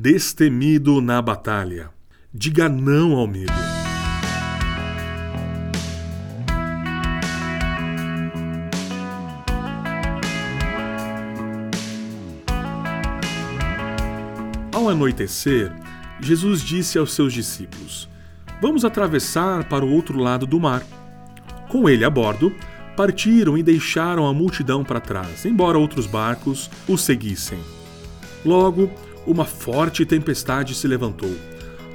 destemido na batalha. Diga não ao medo. Ao anoitecer, Jesus disse aos seus discípulos: Vamos atravessar para o outro lado do mar. Com ele a bordo, partiram e deixaram a multidão para trás, embora outros barcos os seguissem. Logo, uma forte tempestade se levantou.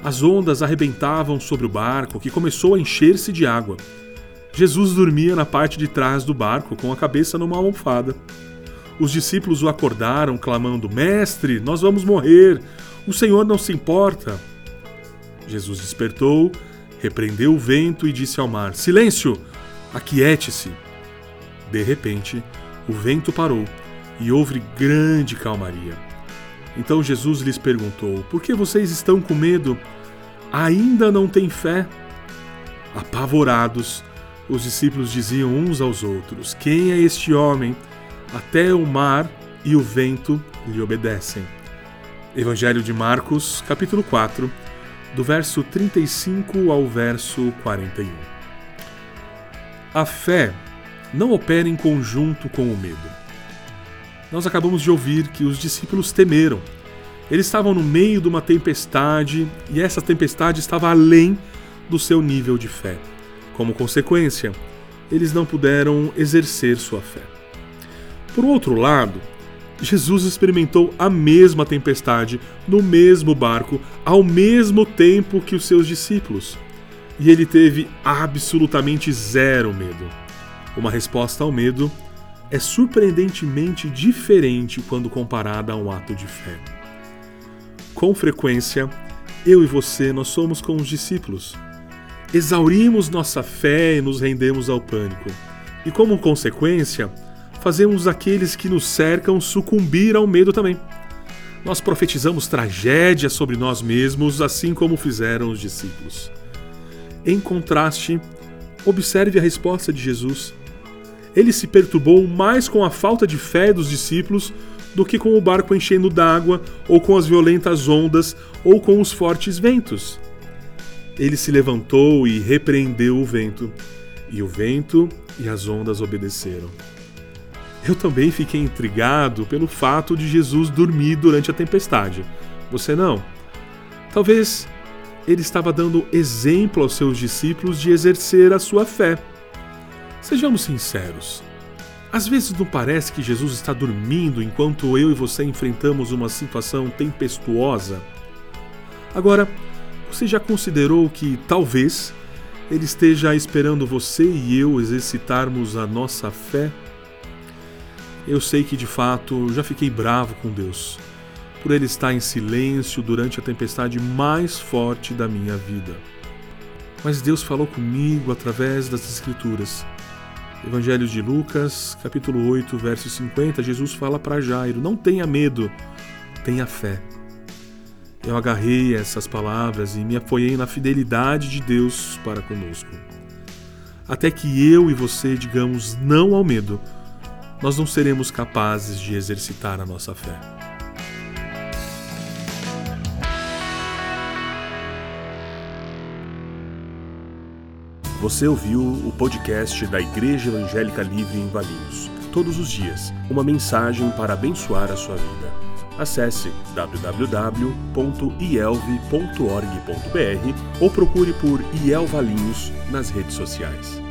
As ondas arrebentavam sobre o barco, que começou a encher-se de água. Jesus dormia na parte de trás do barco, com a cabeça numa almofada. Os discípulos o acordaram, clamando: Mestre, nós vamos morrer. O Senhor não se importa. Jesus despertou, repreendeu o vento e disse ao mar: Silêncio! Aquiete-se! De repente, o vento parou e houve grande calmaria. Então Jesus lhes perguntou: Por que vocês estão com medo? Ainda não têm fé? Apavorados, os discípulos diziam uns aos outros: Quem é este homem? Até o mar e o vento lhe obedecem. Evangelho de Marcos, capítulo 4, do verso 35 ao verso 41. A fé não opera em conjunto com o medo. Nós acabamos de ouvir que os discípulos temeram. Eles estavam no meio de uma tempestade e essa tempestade estava além do seu nível de fé. Como consequência, eles não puderam exercer sua fé. Por outro lado, Jesus experimentou a mesma tempestade no mesmo barco ao mesmo tempo que os seus discípulos. E ele teve absolutamente zero medo. Uma resposta ao medo é surpreendentemente diferente quando comparada a um ato de fé. Com frequência, eu e você nós somos como os discípulos. Exaurimos nossa fé e nos rendemos ao pânico. E como consequência, fazemos aqueles que nos cercam sucumbir ao medo também. Nós profetizamos tragédia sobre nós mesmos, assim como fizeram os discípulos. Em contraste, observe a resposta de Jesus. Ele se perturbou mais com a falta de fé dos discípulos do que com o barco enchendo d'água, ou com as violentas ondas, ou com os fortes ventos. Ele se levantou e repreendeu o vento, e o vento e as ondas obedeceram. Eu também fiquei intrigado pelo fato de Jesus dormir durante a tempestade. Você não? Talvez ele estava dando exemplo aos seus discípulos de exercer a sua fé. Sejamos sinceros. Às vezes não parece que Jesus está dormindo enquanto eu e você enfrentamos uma situação tempestuosa? Agora, você já considerou que talvez ele esteja esperando você e eu exercitarmos a nossa fé? eu sei que de fato já fiquei bravo com Deus, por ele estar em silêncio durante a tempestade mais forte da minha vida. Mas Deus falou comigo através das Escrituras. Evangelho de Lucas, capítulo 8, verso 50, Jesus fala para Jairo: Não tenha medo, tenha fé. Eu agarrei essas palavras e me apoiei na fidelidade de Deus para conosco. Até que eu e você digamos não ao medo nós não seremos capazes de exercitar a nossa fé. Você ouviu o podcast da Igreja Evangélica Livre em Valinhos. Todos os dias, uma mensagem para abençoar a sua vida. Acesse www.ielve.org.br ou procure por IEL Valinhos nas redes sociais.